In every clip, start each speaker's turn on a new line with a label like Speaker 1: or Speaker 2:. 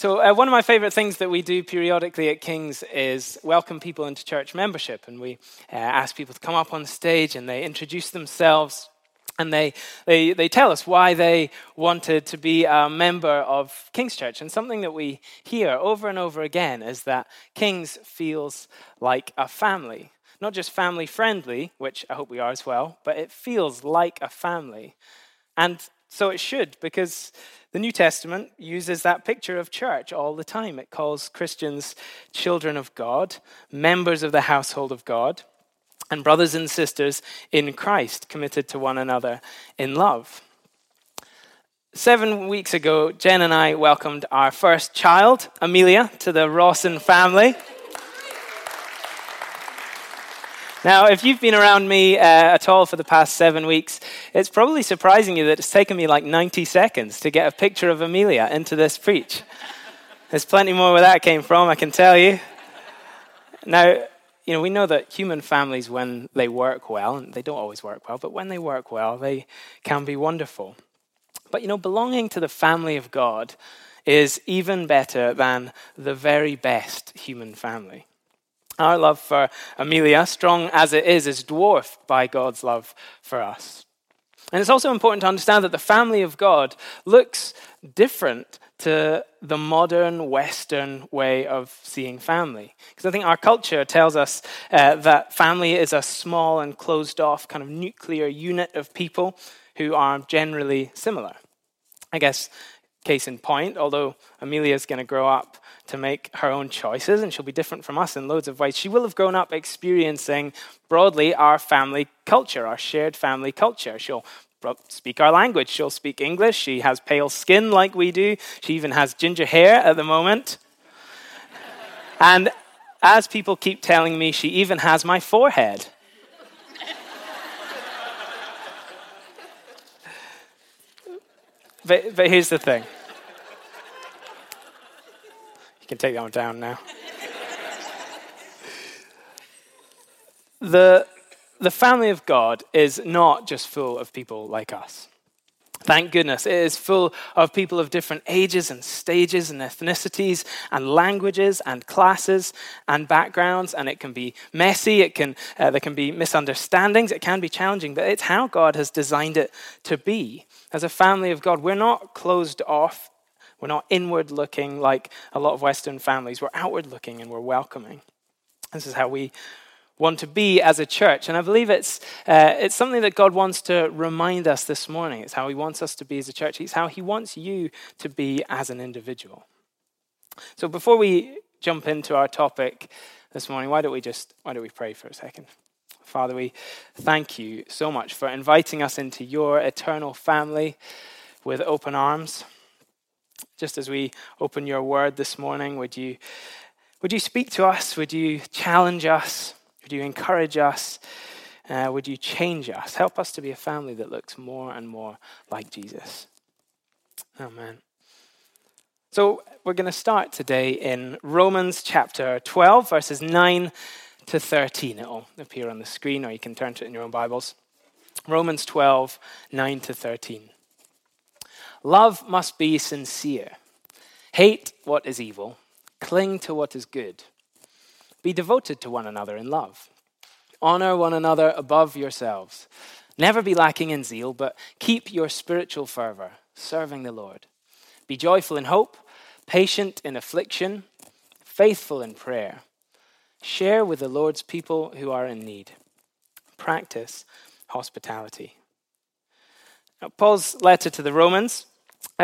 Speaker 1: So, uh, one of my favorite things that we do periodically at King's is welcome people into church membership. And we uh, ask people to come up on stage and they introduce themselves and they, they, they tell us why they wanted to be a member of King's Church. And something that we hear over and over again is that King's feels like a family. Not just family friendly, which I hope we are as well, but it feels like a family. And so it should, because the New Testament uses that picture of church all the time. It calls Christians children of God, members of the household of God, and brothers and sisters in Christ, committed to one another in love. Seven weeks ago, Jen and I welcomed our first child, Amelia, to the Rawson family. Now, if you've been around me uh, at all for the past seven weeks, it's probably surprising you that it's taken me like 90 seconds to get a picture of Amelia into this preach. There's plenty more where that came from, I can tell you. Now, you know, we know that human families, when they work well, and they don't always work well, but when they work well, they can be wonderful. But, you know, belonging to the family of God is even better than the very best human family. Our love for Amelia, strong as it is, is dwarfed by God's love for us. And it's also important to understand that the family of God looks different to the modern Western way of seeing family. Because I think our culture tells us uh, that family is a small and closed off kind of nuclear unit of people who are generally similar. I guess, case in point, although Amelia is going to grow up to make her own choices, and she'll be different from us in loads of ways. She will have grown up experiencing broadly our family culture, our shared family culture. She'll speak our language. She'll speak English. She has pale skin like we do. She even has ginger hair at the moment. and as people keep telling me, she even has my forehead. but, but here's the thing can take that one down now. the, the family of God is not just full of people like us. Thank goodness. It is full of people of different ages and stages and ethnicities and languages and classes and backgrounds. And it can be messy. It can, uh, there can be misunderstandings. It can be challenging. But it's how God has designed it to be. As a family of God, we're not closed off we're not inward looking like a lot of Western families. We're outward looking and we're welcoming. This is how we want to be as a church. And I believe it's, uh, it's something that God wants to remind us this morning. It's how He wants us to be as a church, it's how He wants you to be as an individual. So before we jump into our topic this morning, why don't we just why don't we pray for a second? Father, we thank you so much for inviting us into your eternal family with open arms. Just as we open your word this morning, would you, would you speak to us? Would you challenge us? Would you encourage us? Uh, would you change us? Help us to be a family that looks more and more like Jesus. Amen. So, we're going to start today in Romans chapter 12, verses 9 to 13. It'll appear on the screen, or you can turn to it in your own Bibles. Romans 12, 9 to 13. Love must be sincere. Hate what is evil. Cling to what is good. Be devoted to one another in love. Honor one another above yourselves. Never be lacking in zeal, but keep your spiritual fervor, serving the Lord. Be joyful in hope, patient in affliction, faithful in prayer. Share with the Lord's people who are in need. Practice hospitality. Now, Paul's letter to the Romans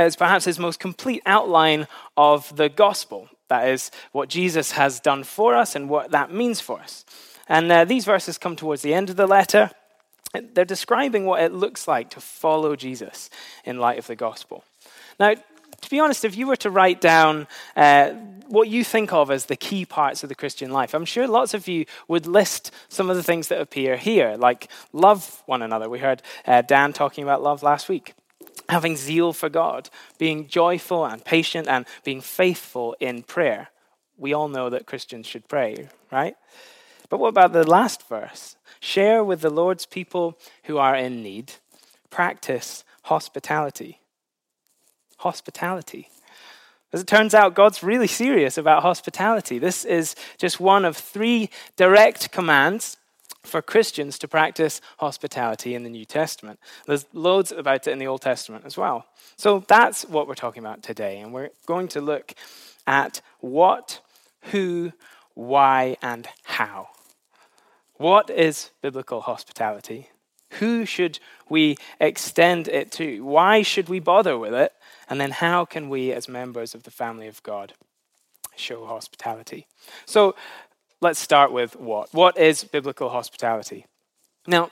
Speaker 1: is perhaps his most complete outline of the gospel. That is what Jesus has done for us and what that means for us. And uh, these verses come towards the end of the letter. They're describing what it looks like to follow Jesus in light of the gospel. Now, to be honest, if you were to write down uh, what you think of as the key parts of the Christian life, I'm sure lots of you would list some of the things that appear here, like love one another. We heard uh, Dan talking about love last week having zeal for God, being joyful and patient, and being faithful in prayer. We all know that Christians should pray, right? But what about the last verse? Share with the Lord's people who are in need, practice hospitality. Hospitality. As it turns out, God's really serious about hospitality. This is just one of three direct commands for Christians to practice hospitality in the New Testament. There's loads about it in the Old Testament as well. So that's what we're talking about today. And we're going to look at what, who, why, and how. What is biblical hospitality? Who should we extend it to? Why should we bother with it? And then how can we, as members of the family of God, show hospitality? So let's start with what? What is biblical hospitality? Now,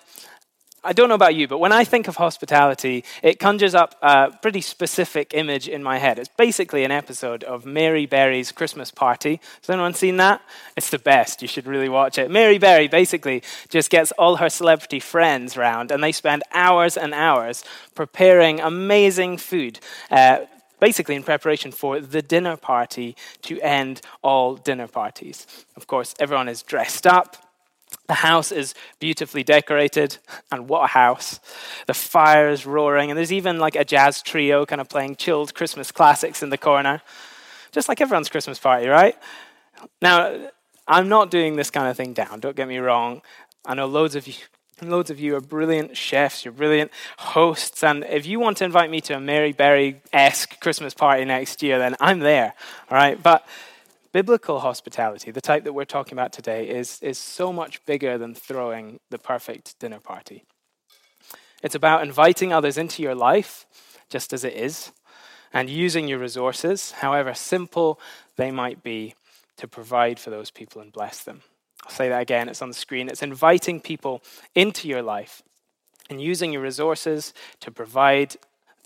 Speaker 1: I don't know about you, but when I think of hospitality, it conjures up a pretty specific image in my head. It's basically an episode of Mary Berry's Christmas Party. Has anyone seen that? It's the best. You should really watch it. Mary Berry basically just gets all her celebrity friends round, and they spend hours and hours preparing amazing food. Uh, basically in preparation for the dinner party to end all dinner parties. Of course, everyone is dressed up. The house is beautifully decorated, and what a house. The fire is roaring, and there's even like a jazz trio kind of playing chilled Christmas classics in the corner. Just like everyone's Christmas party, right? Now, I'm not doing this kind of thing down, don't get me wrong. I know loads of you Loads of you are brilliant chefs, you're brilliant hosts, and if you want to invite me to a Mary Berry esque Christmas party next year, then I'm there. All right, but biblical hospitality, the type that we're talking about today, is, is so much bigger than throwing the perfect dinner party. It's about inviting others into your life, just as it is, and using your resources, however simple they might be, to provide for those people and bless them. I'll say that again, it's on the screen. It's inviting people into your life and using your resources to provide,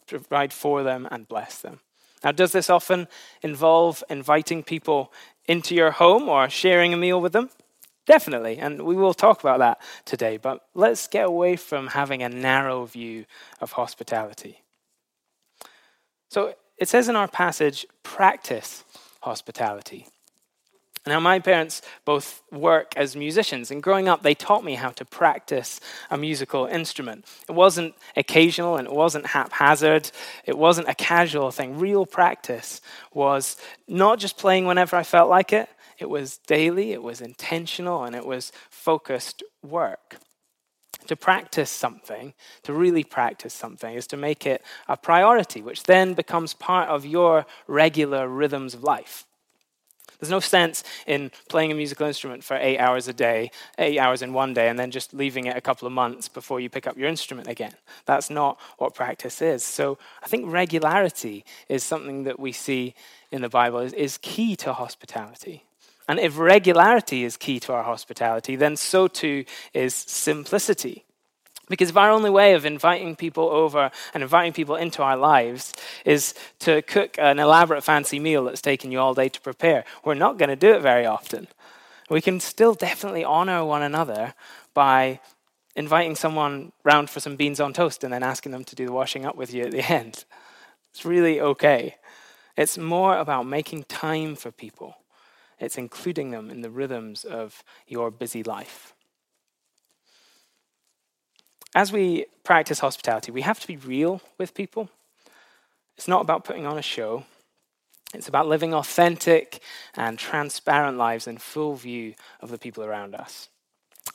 Speaker 1: provide for them and bless them. Now, does this often involve inviting people into your home or sharing a meal with them? Definitely, and we will talk about that today, but let's get away from having a narrow view of hospitality. So it says in our passage, practice hospitality. Now, my parents both work as musicians, and growing up, they taught me how to practice a musical instrument. It wasn't occasional and it wasn't haphazard, it wasn't a casual thing. Real practice was not just playing whenever I felt like it, it was daily, it was intentional, and it was focused work. To practice something, to really practice something, is to make it a priority, which then becomes part of your regular rhythms of life. There's no sense in playing a musical instrument for eight hours a day, eight hours in one day, and then just leaving it a couple of months before you pick up your instrument again. That's not what practice is. So I think regularity is something that we see in the Bible is, is key to hospitality. And if regularity is key to our hospitality, then so too is simplicity. Because if our only way of inviting people over and inviting people into our lives is to cook an elaborate fancy meal that's taken you all day to prepare, we're not going to do it very often. We can still definitely honor one another by inviting someone round for some beans on toast and then asking them to do the washing up with you at the end. It's really okay. It's more about making time for people, it's including them in the rhythms of your busy life as we practice hospitality, we have to be real with people. It's not about putting on a show, it's about living authentic and transparent lives in full view of the people around us.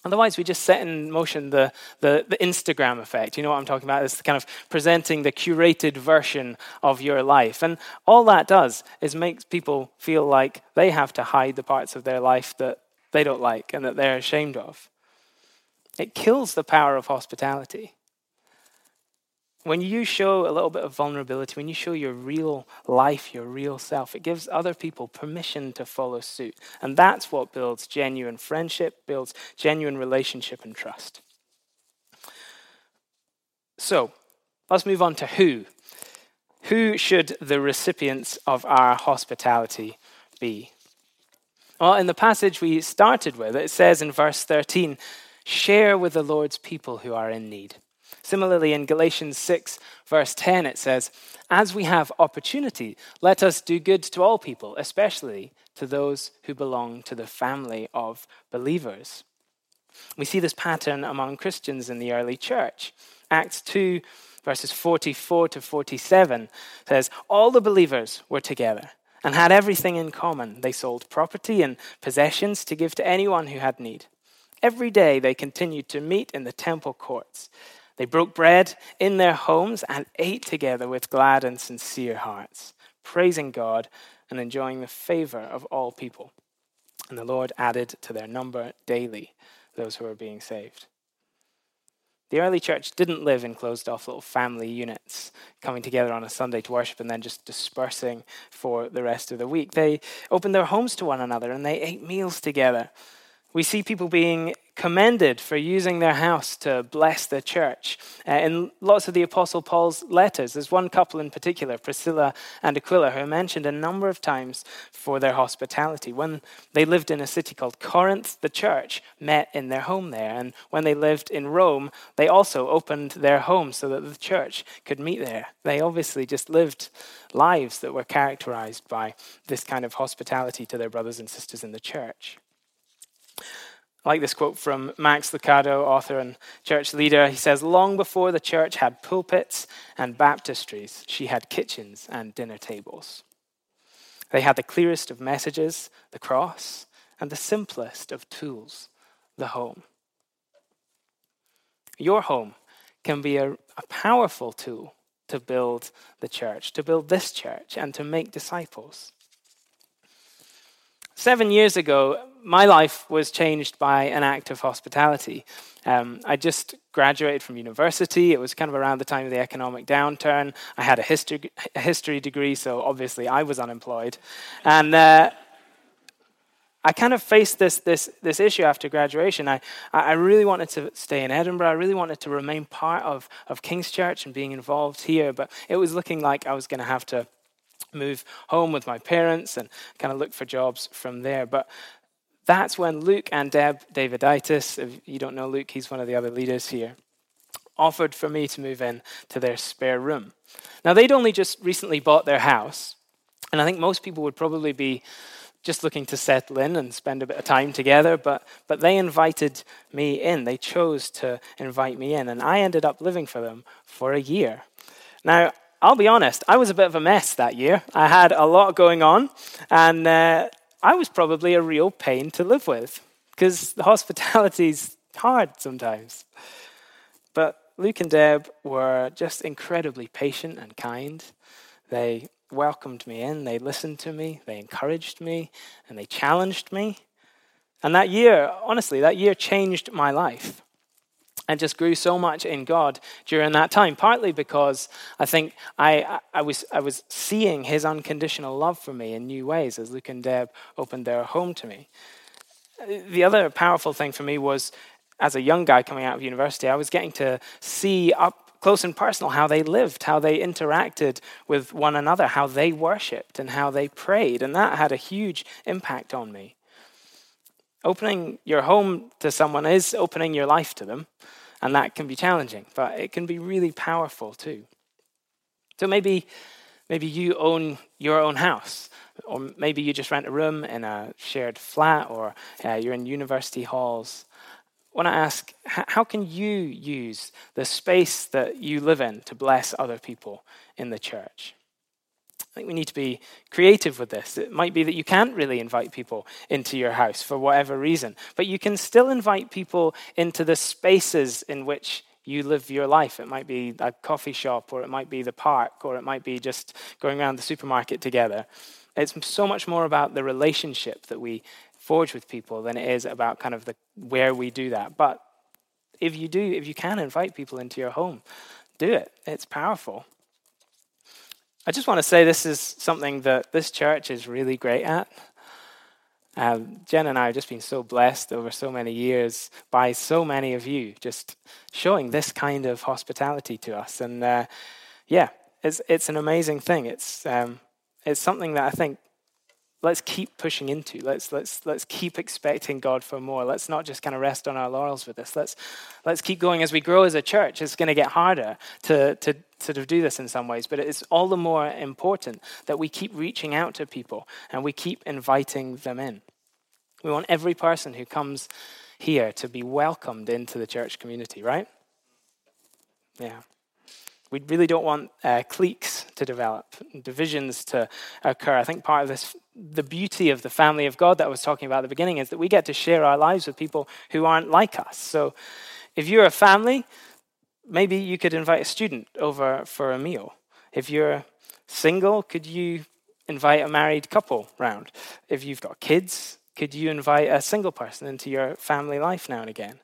Speaker 1: Otherwise, we just set in motion the, the, the, Instagram effect. You know what I'm talking about? It's kind of presenting the curated version of your life. And all that does is makes people feel like they have to hide the parts of their life that they don't like and that they're ashamed of. It kills the power of hospitality. When you show a little bit of vulnerability, when you show your real life, your real self, it gives other people permission to follow suit. And that's what builds genuine friendship, builds genuine relationship and trust. So, let's move on to who. Who should the recipients of our hospitality be? Well, in the passage we started with, it says in verse 13, Share with the Lord's people who are in need. Similarly, in Galatians 6, verse 10, it says, As we have opportunity, let us do good to all people, especially to those who belong to the family of believers. We see this pattern among Christians in the early church. Acts 2, verses 44 to 47 says, All the believers were together and had everything in common. They sold property and possessions to give to anyone who had need. Every day they continued to meet in the temple courts. They broke bread in their homes and ate together with glad and sincere hearts, praising God and enjoying the favor of all people. And the Lord added to their number daily those who were being saved. The early church didn't live in closed off little family units, coming together on a Sunday to worship and then just dispersing for the rest of the week. They opened their homes to one another and they ate meals together. We see people being commended for using their house to bless the church. Uh, in lots of the Apostle Paul's letters, there's one couple in particular, Priscilla and Aquila, who are mentioned a number of times for their hospitality. When they lived in a city called Corinth, the church met in their home there. And when they lived in Rome, they also opened their home so that the church could meet there. They obviously just lived lives that were characterized by this kind of hospitality to their brothers and sisters in the church. I like this quote from Max Lucado, author and church leader. He says, Long before the church had pulpits and baptistries, she had kitchens and dinner tables. They had the clearest of messages, the cross, and the simplest of tools, the home. Your home can be a, a powerful tool to build the church, to build this church, and to make disciples. Seven years ago, my life was changed by an act of hospitality. Um, I just graduated from university. It was kind of around the time of the economic downturn. I had a history, a history degree, so obviously I was unemployed. And uh, I kind of faced this, this, this issue after graduation. I, I really wanted to stay in Edinburgh. I really wanted to remain part of, of King's Church and being involved here, but it was looking like I was going to have to move home with my parents and kind of look for jobs from there. But that's when Luke and Deb Daviditis, if you don't know Luke, he's one of the other leaders here, offered for me to move in to their spare room. Now, they'd only just recently bought their house, and I think most people would probably be just looking to settle in and spend a bit of time together, but, but they invited me in. They chose to invite me in, and I ended up living for them for a year. Now, I'll be honest, I was a bit of a mess that year. I had a lot going on, and uh, I was probably a real pain to live with because hospitality's hard sometimes. But Luke and Deb were just incredibly patient and kind. They welcomed me in, they listened to me, they encouraged me, and they challenged me. And that year, honestly, that year changed my life and just grew so much in God during that time, partly because I think I, I, was, I was seeing his unconditional love for me in new ways as Luke and Deb opened their home to me. The other powerful thing for me was as a young guy coming out of university, I was getting to see up close and personal how they lived, how they interacted with one another, how they worshiped, and how they prayed. And that had a huge impact on me. Opening your home to someone is opening your life to them, and that can be challenging, but it can be really powerful too. So maybe, maybe you own your own house, or maybe you just rent a room in a shared flat, or uh, you're in university halls. I want to ask how can you use the space that you live in to bless other people in the church? I think we need to be creative with this. It might be that you can't really invite people into your house for whatever reason, but you can still invite people into the spaces in which you live your life. It might be a coffee shop, or it might be the park, or it might be just going around the supermarket together. It's so much more about the relationship that we forge with people than it is about kind of the where we do that. But if you do, if you can invite people into your home, do it. It's powerful. I just want to say this is something that this church is really great at. Um, Jen and I have just been so blessed over so many years by so many of you just showing this kind of hospitality to us. And uh, yeah, it's, it's an amazing thing. It's, um, it's something that I think let's keep pushing into. Let's, let's, let's keep expecting God for more. Let's not just kind of rest on our laurels with this. Let's, let's keep going as we grow as a church. It's going to get harder to, to sort of do this in some ways, but it's all the more important that we keep reaching out to people and we keep inviting them in. We want every person who comes here to be welcomed into the church community, right? Yeah. We really don't want uh, cliques to develop, divisions to occur. I think part of this, the beauty of the family of God that I was talking about at the beginning, is that we get to share our lives with people who aren't like us. So if you're a family, maybe you could invite a student over for a meal. If you're single, could you invite a married couple round? If you've got kids, could you invite a single person into your family life now and again?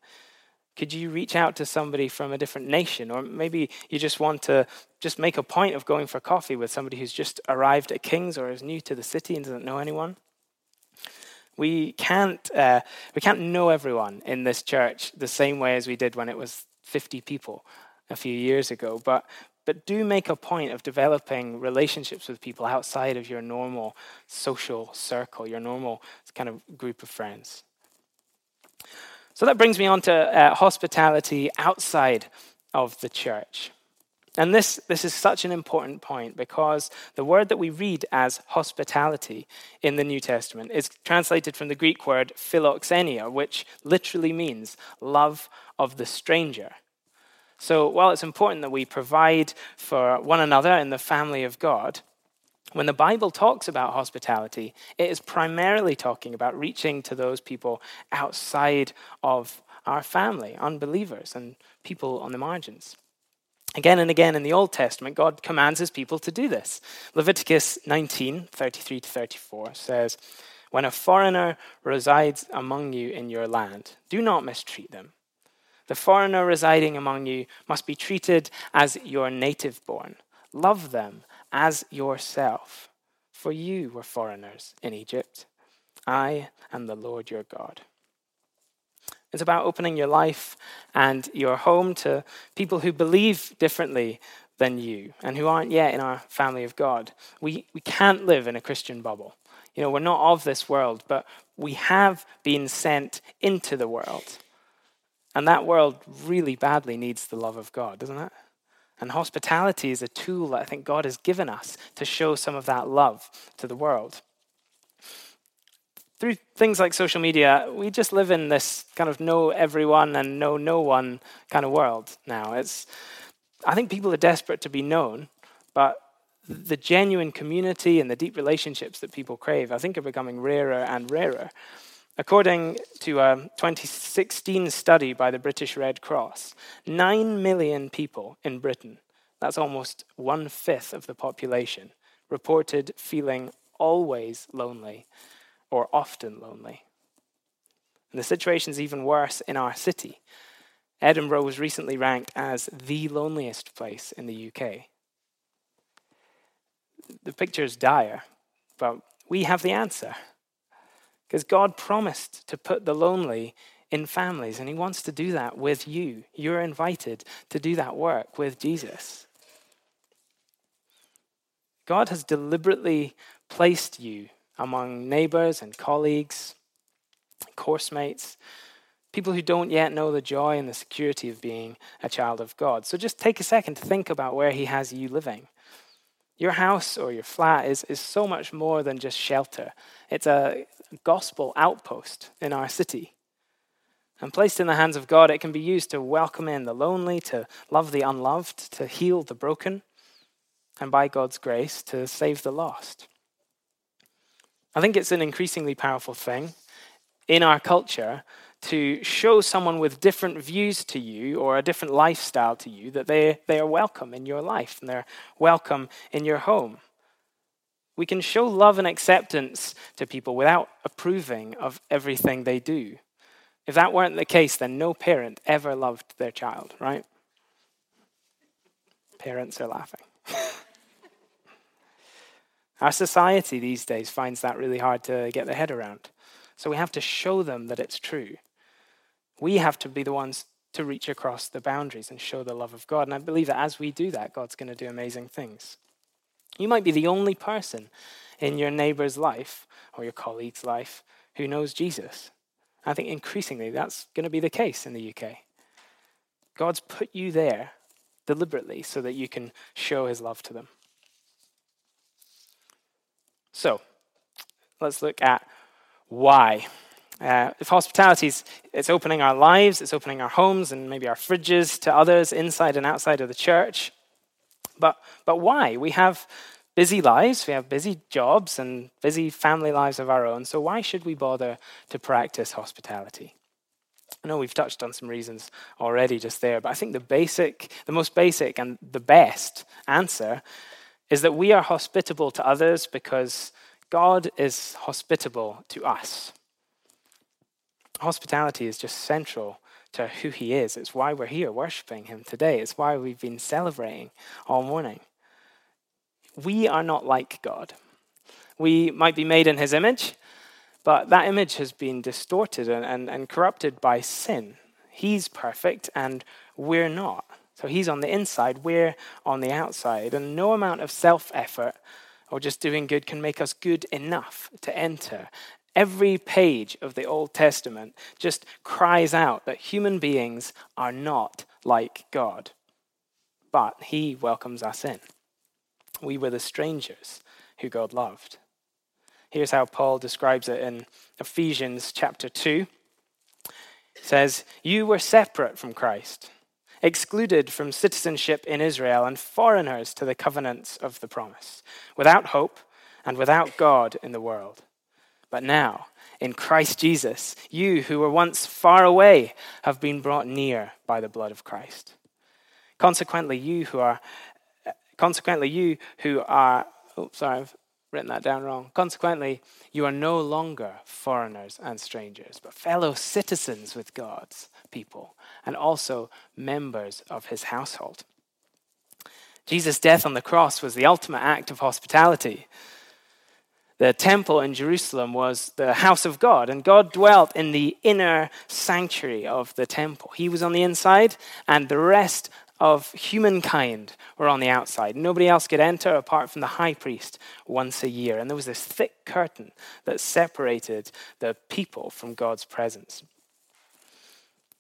Speaker 1: Could you reach out to somebody from a different nation? Or maybe you just want to just make a point of going for coffee with somebody who's just arrived at King's or is new to the city and doesn't know anyone. We can't, uh, we can't know everyone in this church the same way as we did when it was 50 people a few years ago. But, but do make a point of developing relationships with people outside of your normal social circle, your normal kind of group of friends. So that brings me on to uh, hospitality outside of the church. And this, this is such an important point because the word that we read as hospitality in the New Testament is translated from the Greek word philoxenia, which literally means love of the stranger. So while it's important that we provide for one another in the family of God, when the Bible talks about hospitality, it is primarily talking about reaching to those people outside of our family, unbelievers and people on the margins. Again and again in the Old Testament, God commands his people to do this. Leviticus 19, 33 to 34 says, When a foreigner resides among you in your land, do not mistreat them. The foreigner residing among you must be treated as your native born. Love them as yourself, for you were foreigners in Egypt. I am the Lord your God. It's about opening your life and your home to people who believe differently than you and who aren't yet in our family of God. We, we can't live in a Christian bubble. You know, we're not of this world, but we have been sent into the world. And that world really badly needs the love of God, doesn't it? And hospitality is a tool that I think God has given us to show some of that love to the world. Through things like social media, we just live in this kind of know everyone and know no one kind of world now. It's, I think people are desperate to be known, but the genuine community and the deep relationships that people crave, I think, are becoming rarer and rarer. According to a 2016 study by the British Red Cross, 9 million people in Britain, that's almost one fifth of the population, reported feeling always lonely or often lonely. And the situation is even worse in our city. Edinburgh was recently ranked as the loneliest place in the UK. The picture is dire, but we have the answer. Because God promised to put the lonely in families, and He wants to do that with you. You're invited to do that work with Jesus. God has deliberately placed you among neighbors and colleagues, course mates, people who don't yet know the joy and the security of being a child of God. So just take a second to think about where He has you living. Your house or your flat is, is so much more than just shelter. It's a gospel outpost in our city. And placed in the hands of God, it can be used to welcome in the lonely, to love the unloved, to heal the broken, and by God's grace, to save the lost. I think it's an increasingly powerful thing in our culture to show someone with different views to you or a different lifestyle to you that they, they are welcome in your life and they're welcome in your home. We can show love and acceptance to people without approving of everything they do. If that weren't the case, then no parent ever loved their child, right? Parents are laughing. Our society these days finds that really hard to get their head around. So we have to show them that it's true. We have to be the ones to reach across the boundaries and show the love of God. And I believe that as we do that, God's going to do amazing things. You might be the only person in your neighbor's life or your colleague's life who knows Jesus. I think increasingly that's going to be the case in the UK. God's put you there deliberately so that you can show his love to them. So, let's look at why. Uh, if hospitality is it's opening our lives, it's opening our homes and maybe our fridges to others inside and outside of the church. But, but why? We have busy lives, we have busy jobs and busy family lives of our own, so why should we bother to practice hospitality? I know we've touched on some reasons already just there, but I think the basic, the most basic and the best answer is that we are hospitable to others because God is hospitable to us. Hospitality is just central to who He is. It's why we're here worshiping Him today. It's why we've been celebrating all morning. We are not like God. We might be made in His image, but that image has been distorted and, and, and corrupted by sin. He's perfect and we're not. So he's on the inside, we're on the outside. And no amount of self effort or just doing good can make us good enough to enter. Every page of the Old Testament just cries out that human beings are not like God. But he welcomes us in. We were the strangers who God loved. Here's how Paul describes it in Ephesians chapter 2. He says, You were separate from Christ, excluded from citizenship in Israel, and foreigners to the covenants of the promise, without hope and without God in the world. But now, in Christ Jesus, you who were once far away have been brought near by the blood of Christ. Consequently, you who are consequently you who are oh sorry, I've written that down wrong. Consequently, you are no longer foreigners and strangers, but fellow citizens with God's people and also members of his household. Jesus' death on the cross was the ultimate act of hospitality. The temple in Jerusalem was the house of God, and God dwelt in the inner sanctuary of the temple. He was on the inside, and the rest of humankind were on the outside. Nobody else could enter apart from the high priest once a year. And there was this thick curtain that separated the people from God's presence.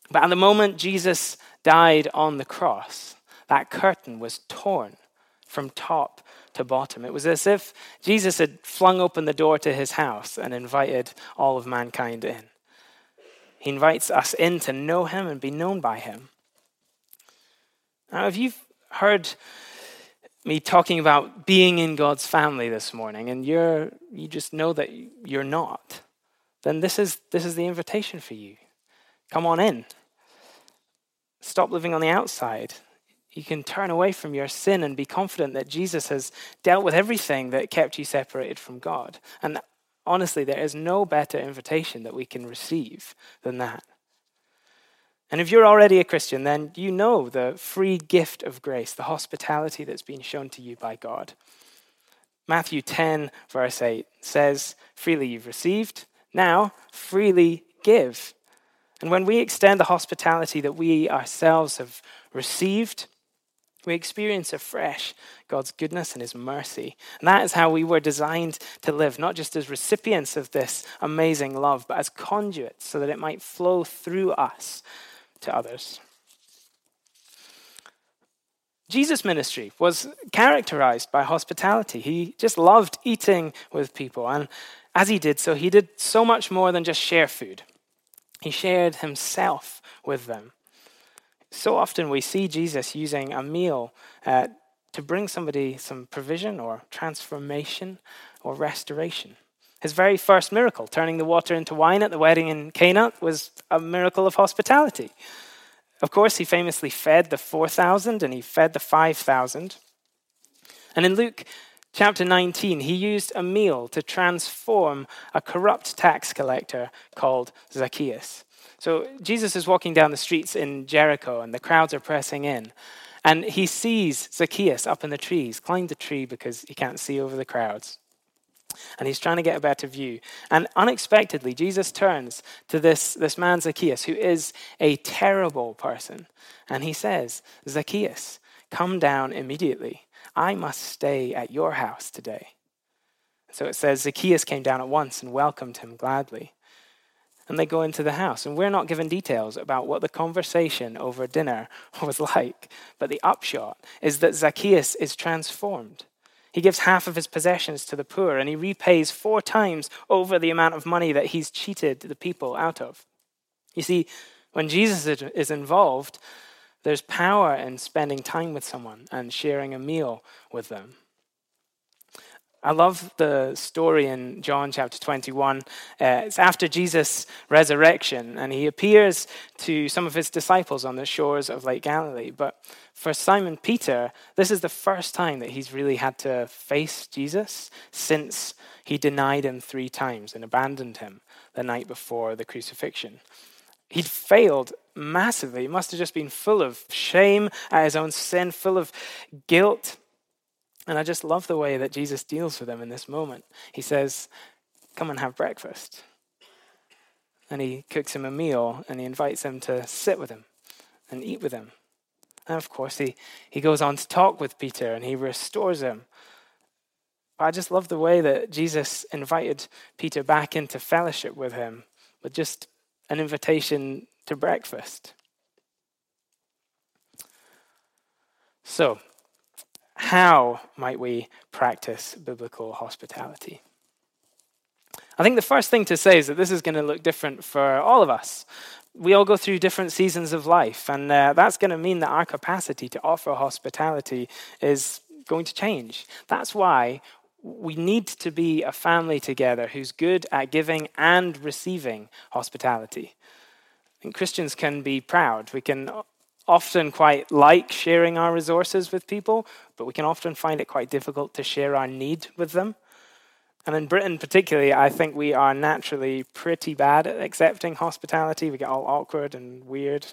Speaker 1: But at the moment Jesus died on the cross, that curtain was torn from top to bottom. It was as if Jesus had flung open the door to his house and invited all of mankind in. He invites us in to know him and be known by him. Now, if you've heard me talking about being in God's family this morning and you're you just know that you're not, then this is this is the invitation for you. Come on in. Stop living on the outside. You can turn away from your sin and be confident that Jesus has dealt with everything that kept you separated from God. And honestly, there is no better invitation that we can receive than that. And if you're already a Christian, then you know the free gift of grace, the hospitality that's been shown to you by God. Matthew 10, verse 8 says, Freely you've received, now freely give. And when we extend the hospitality that we ourselves have received, we experience afresh God's goodness and His mercy. And that is how we were designed to live, not just as recipients of this amazing love, but as conduits so that it might flow through us to others. Jesus' ministry was characterized by hospitality. He just loved eating with people. And as he did so, he did so much more than just share food, he shared himself with them. So often we see Jesus using a meal uh, to bring somebody some provision or transformation or restoration. His very first miracle, turning the water into wine at the wedding in Cana, was a miracle of hospitality. Of course, he famously fed the 4,000 and he fed the 5,000. And in Luke chapter 19, he used a meal to transform a corrupt tax collector called Zacchaeus. So Jesus is walking down the streets in Jericho and the crowds are pressing in. And he sees Zacchaeus up in the trees, climbed the tree because he can't see over the crowds and he's trying to get a better view. And unexpectedly, Jesus turns to this, this man, Zacchaeus, who is a terrible person. And he says, Zacchaeus, come down immediately. I must stay at your house today. So it says, Zacchaeus came down at once and welcomed him gladly. And they go into the house. And we're not given details about what the conversation over dinner was like. But the upshot is that Zacchaeus is transformed. He gives half of his possessions to the poor and he repays four times over the amount of money that he's cheated the people out of. You see, when Jesus is involved, There's power in spending time with someone and sharing a meal with them. I love the story in John chapter 21. Uh, it's after Jesus' resurrection, and he appears to some of his disciples on the shores of Lake Galilee. But for Simon Peter, this is the first time that he's really had to face Jesus since he denied him three times and abandoned him the night before the crucifixion. He'd failed massively. He must have just been full of shame at his own sin, full of guilt and I just love the way that Jesus deals with them in this moment. He says, Come and have breakfast. And he cooks him a meal and he invites him to sit with him and eat with him. And of course, he, he goes on to talk with Peter and he restores him. But I just love the way that Jesus invited Peter back into fellowship with him with just an invitation to breakfast. So, how might we practice biblical hospitality? I think the first thing to say is that this is going to look different for all of us. We all go through different seasons of life, and uh, that's going to mean that our capacity to offer hospitality is going to change. That's why we need to be a family together who's good at giving and receiving hospitality. And Christians can be proud. We can often quite like sharing our resources with people, but we can often find it quite difficult to share our need with them. And in Britain, particularly, I think we are naturally pretty bad at accepting hospitality. We get all awkward and weird.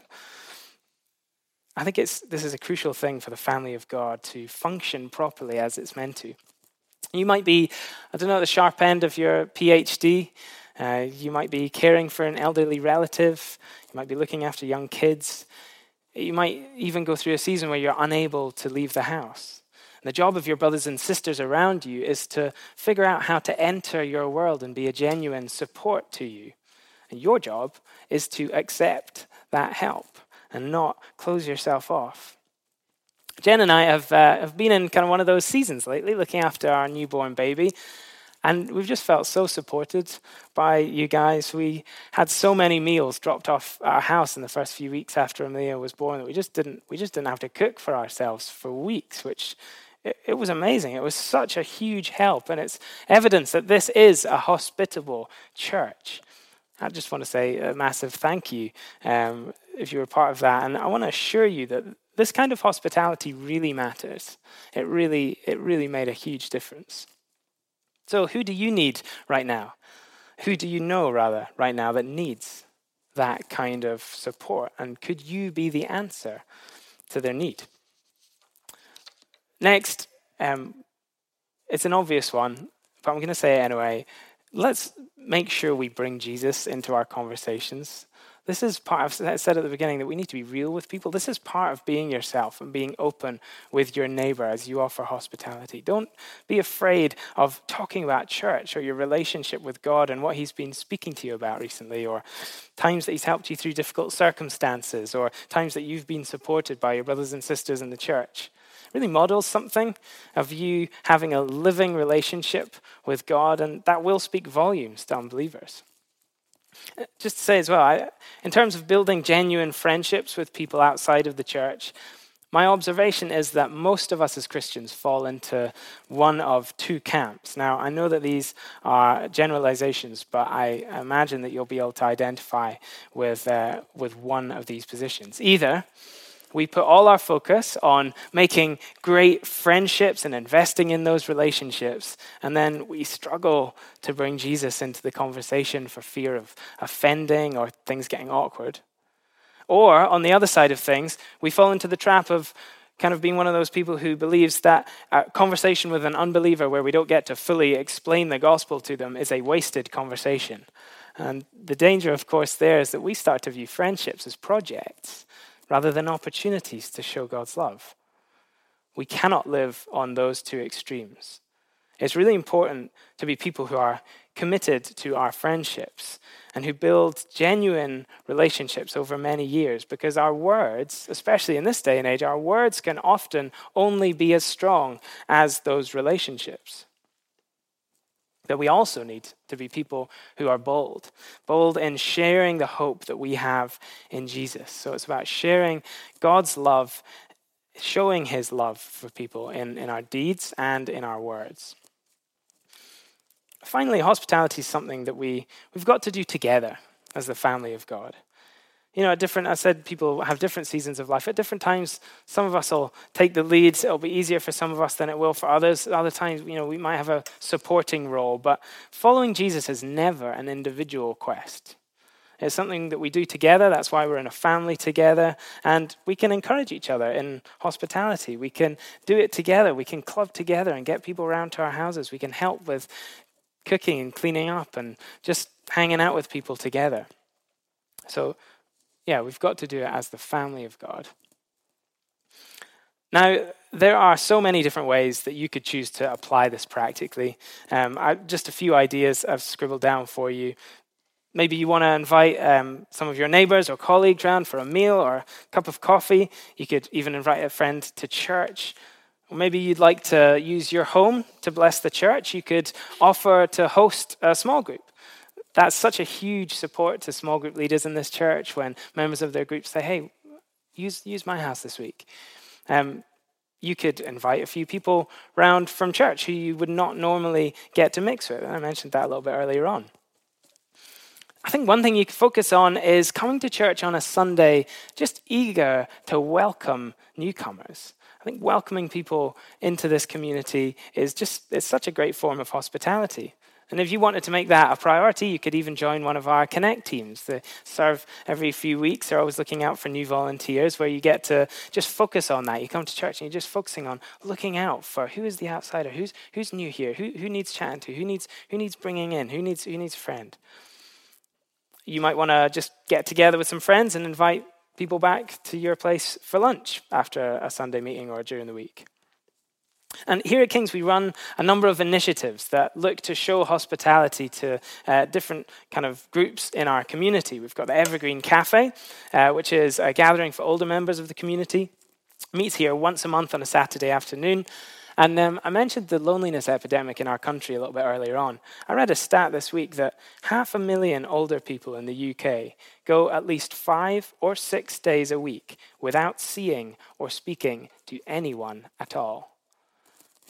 Speaker 1: I think it's, this is a crucial thing for the family of God to function properly as it's meant to. You might be, I don't know, at the sharp end of your PhD. Uh, you might be caring for an elderly relative. You might be looking after young kids. You might even go through a season where you're unable to leave the house. And the job of your brothers and sisters around you is to figure out how to enter your world and be a genuine support to you. And your job is to accept that help and not close yourself off. Jen and I have, uh, have been in kind of one of those seasons lately, looking after our newborn baby. And we've just felt so supported by you guys. We had so many meals dropped off our house in the first few weeks after Amelia was born that we just didn't we just didn't have to cook for ourselves for weeks, which it, was amazing. It was such a huge help, and it's evidence that this is a hospitable church. I just want to say a massive thank you um, if you were part of that, and I want to assure you that this kind of hospitality really matters. It really, it really made a huge difference. So, who do you need right now? Who do you know, rather, right now that needs that kind of support? And could you be the answer to their need? Next, um, it's an obvious one, but I'm going to say it anyway. Let's make sure we bring Jesus into our conversations. This is part of, I said at the beginning that we need to be real with people. This is part of being yourself and being open with your neighbor as you offer hospitality. Don't be afraid of talking about church or your relationship with God and what He's been speaking to you about recently, or times that He's helped you through difficult circumstances, or times that you've been supported by your brothers and sisters in the church really models something of you having a living relationship with God, and that will speak volumes to unbelievers. Just to say as well, I, in terms of building genuine friendships with people outside of the church, my observation is that most of us as Christians fall into one of two camps. Now, I know that these are generalizations, but I imagine that you'll be able to identify with, uh, with one of these positions. Either we put all our focus on making great friendships and investing in those relationships. And then we struggle to bring Jesus into the conversation for fear of offending or things getting awkward. Or on the other side of things, we fall into the trap of kind of being one of those people who believes that a conversation with an unbeliever where we don't get to fully explain the gospel to them is a wasted conversation. And the danger, of course, there is that we start to view friendships as projects rather than opportunities to show God's love. We cannot live on those two extremes. It's really important to be people who are committed to our friendships and who build genuine relationships over many years because our words, especially in this day and age, our words can often only be as strong as those relationships. But we also need to be people who are bold, bold in sharing the hope that we have in Jesus. So it's about sharing God's love, showing his love for people in, in our deeds and in our words. Finally, hospitality is something that we, we've got to do together as the family of God you know, at different, I said people have different seasons of life. At different times, some of us will take the leads. It'll be easier for some of us than it will for others. Other times, you know, we might have a supporting role. But following Jesus is never an individual quest. It's something that we do together. That's why we're in a family together. And we can encourage each other in hospitality. We can do it together. We can club together and get people around to our houses. We can help with cooking and cleaning up and just hanging out with people together. So, yeah, we've got to do it as the family of God. Now, there are so many different ways that you could choose to apply this practically. Um, I, just a few ideas I've scribbled down for you. Maybe you want to invite um, some of your neighbors or colleagues around for a meal or a cup of coffee. You could even invite a friend to church. Or maybe you'd like to use your home to bless the church. You could offer to host a small group. That's such a huge support to small group leaders in this church when members of their group say, hey, use, use my house this week. Um, you could invite a few people round from church who you would not normally get to mix with. And I mentioned that a little bit earlier on. I think one thing you could focus on is coming to church on a Sunday, just eager to welcome newcomers. I think welcoming people into this community is just it's such a great form of hospitality. And if you wanted to make that a priority, you could even join one of our Connect teams. They serve every few weeks. They're always looking out for new volunteers where you get to just focus on that. You come to church and you're just focusing on looking out for who is the outsider, who's, who's new here, who, who needs chatting to, who needs, who needs bringing in, who needs, who needs a friend. You might want to just get together with some friends and invite people back to your place for lunch after a Sunday meeting or during the week. And here at Kings, we run a number of initiatives that look to show hospitality to uh, different kind of groups in our community. We've got the Evergreen Cafe, uh, which is a gathering for older members of the community. It meets here once a month on a Saturday afternoon. And um, I mentioned the loneliness epidemic in our country a little bit earlier on. I read a stat this week that half a million older people in the UK go at least five or six days a week without seeing or speaking to anyone at all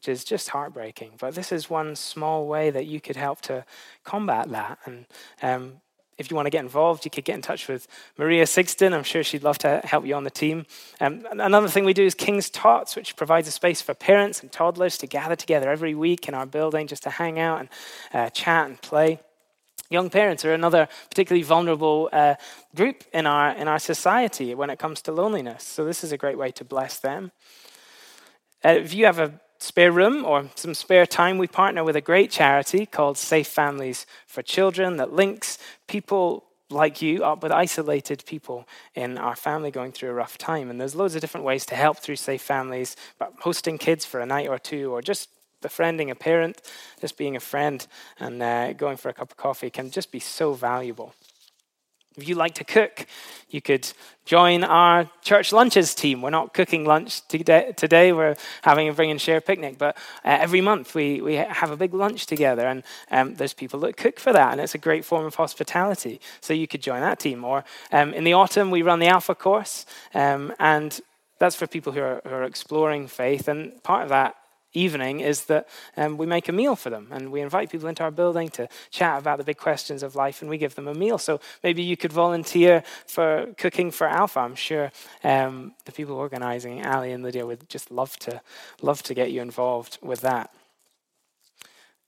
Speaker 1: which is just heartbreaking. But this is one small way that you could help to combat that. And um, if you want to get involved, you could get in touch with Maria Sigston. I'm sure she'd love to help you on the team. Um, another thing we do is King's Tots, which provides a space for parents and toddlers to gather together every week in our building just to hang out and uh, chat and play. Young parents are another particularly vulnerable uh, group in our, in our society when it comes to loneliness. So, this is a great way to bless them. Uh, if you have a spare room or some spare time, we partner with a great charity called Safe Families for Children that links people like you up with isolated people in our family going through a rough time. And there's loads of different ways to help through Safe Families, but hosting kids for a night or two, or just befriending a parent, just being a friend and uh, going for a cup of coffee can just be so valuable. If you like to cook, you could join our church lunches team. We're not cooking lunch today, we're having a bring and share picnic, but uh, every month we, we have a big lunch together, and um, there's people that cook for that, and it's a great form of hospitality. So you could join that team. Or um, in the autumn, we run the Alpha course, um, and that's for people who are, who are exploring faith, and part of that evening is that um, we make a meal for them and we invite people into our building to chat about the big questions of life and we give them a meal. So maybe you could volunteer for cooking for Alpha. I'm sure um, the people organizing, Ali and Lydia, would just love to, love to get you involved with that.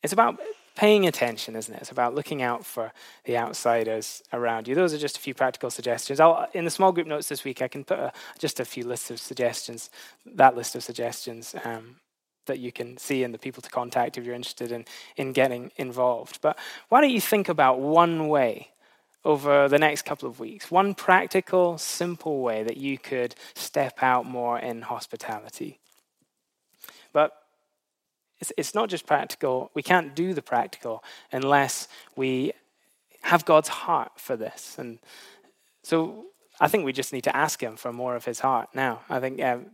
Speaker 1: It's about paying attention, isn't it? It's about looking out for the outsiders around you. Those are just a few practical suggestions. I'll, in the small group notes this week, I can put a, just a few lists of suggestions, that list of suggestions um, that you can see and the people to contact if you're interested in, in getting involved. But why don't you think about one way over the next couple of weeks, one practical, simple way that you could step out more in hospitality? But it's, it's not just practical. We can't do the practical unless we have God's heart for this. And so I think we just need to ask Him for more of His heart now. I think, um,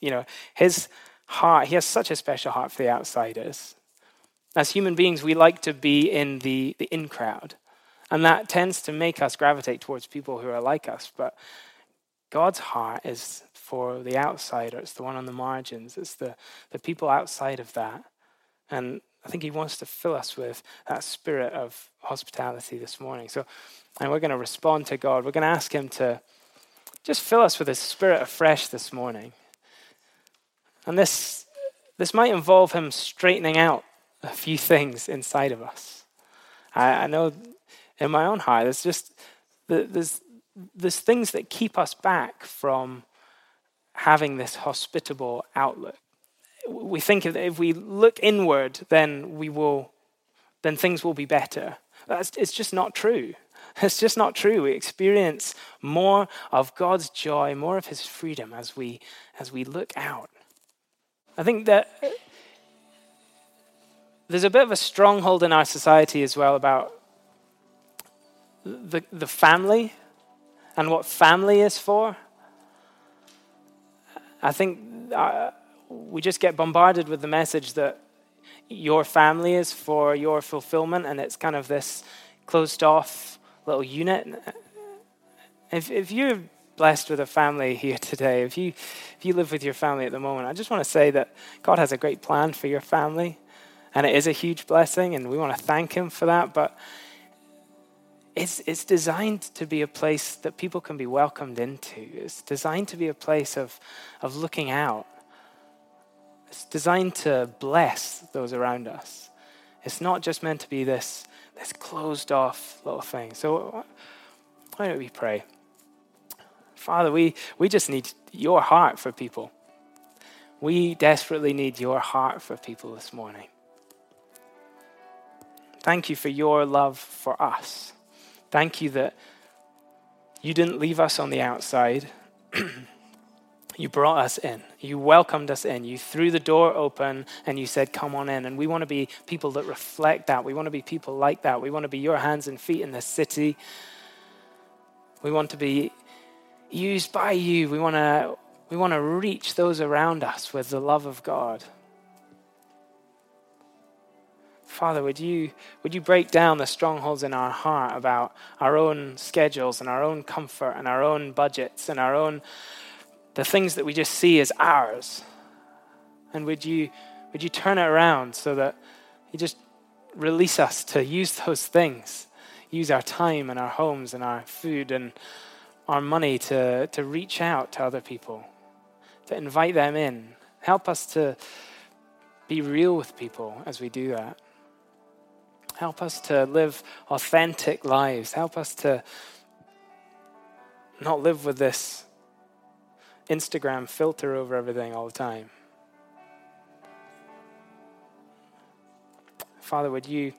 Speaker 1: you know, His heart. He has such a special heart for the outsiders. As human beings, we like to be in the, the in crowd. And that tends to make us gravitate towards people who are like us. But God's heart is for the outsider, it's the one on the margins, it's the, the people outside of that. And I think He wants to fill us with that spirit of hospitality this morning. So, and we're going to respond to God. We're going to ask Him to just fill us with His spirit afresh this morning. And this, this might involve Him straightening out a few things inside of us. I, I know in my own heart, there's just there's there's things that keep us back from having this hospitable outlook. We think that if we look inward, then we will, then things will be better. That's, it's just not true. It's just not true. We experience more of God's joy, more of His freedom as we as we look out. I think that there's a bit of a stronghold in our society as well about the, the family and what family is for. I think uh, we just get bombarded with the message that your family is for your fulfillment, and it's kind of this closed off little unit. If, if you're blessed with a family here today, if you, if you live with your family at the moment, I just want to say that God has a great plan for your family, and it is a huge blessing, and we want to thank Him for that. But it's, it's designed to be a place that people can be welcomed into. It's designed to be a place of, of looking out. It's designed to bless those around us. It's not just meant to be this, this closed off little thing. So, why don't we pray? Father, we, we just need your heart for people. We desperately need your heart for people this morning. Thank you for your love for us. Thank you that you didn't leave us on the outside. you brought us in. You welcomed us in. You threw the door open and you said, Come on in. And we want to be people that reflect that. We want to be people like that. We want to be your hands and feet in this city. We want to be used by you. We want to, we want to reach those around us with the love of God. Father, would you, would you break down the strongholds in our heart about our own schedules and our own comfort and our own budgets and our own, the things that we just see as ours? And would you, would you turn it around so that you just release us to use those things, use our time and our homes and our food and our money to, to reach out to other people, to invite them in. Help us to be real with people as we do that. Help us to live authentic lives. Help us to not live with this Instagram filter over everything all the time. Father, would you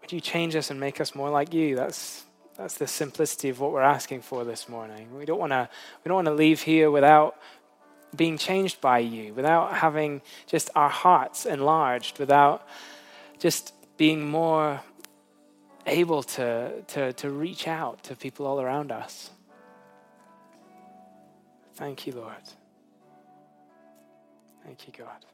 Speaker 1: would you change us and make us more like you? That's that's the simplicity of what we're asking for this morning. We don't want to we don't want to leave here without being changed by you, without having just our hearts enlarged, without just being more able to, to, to reach out to people all around us. Thank you, Lord. Thank you, God.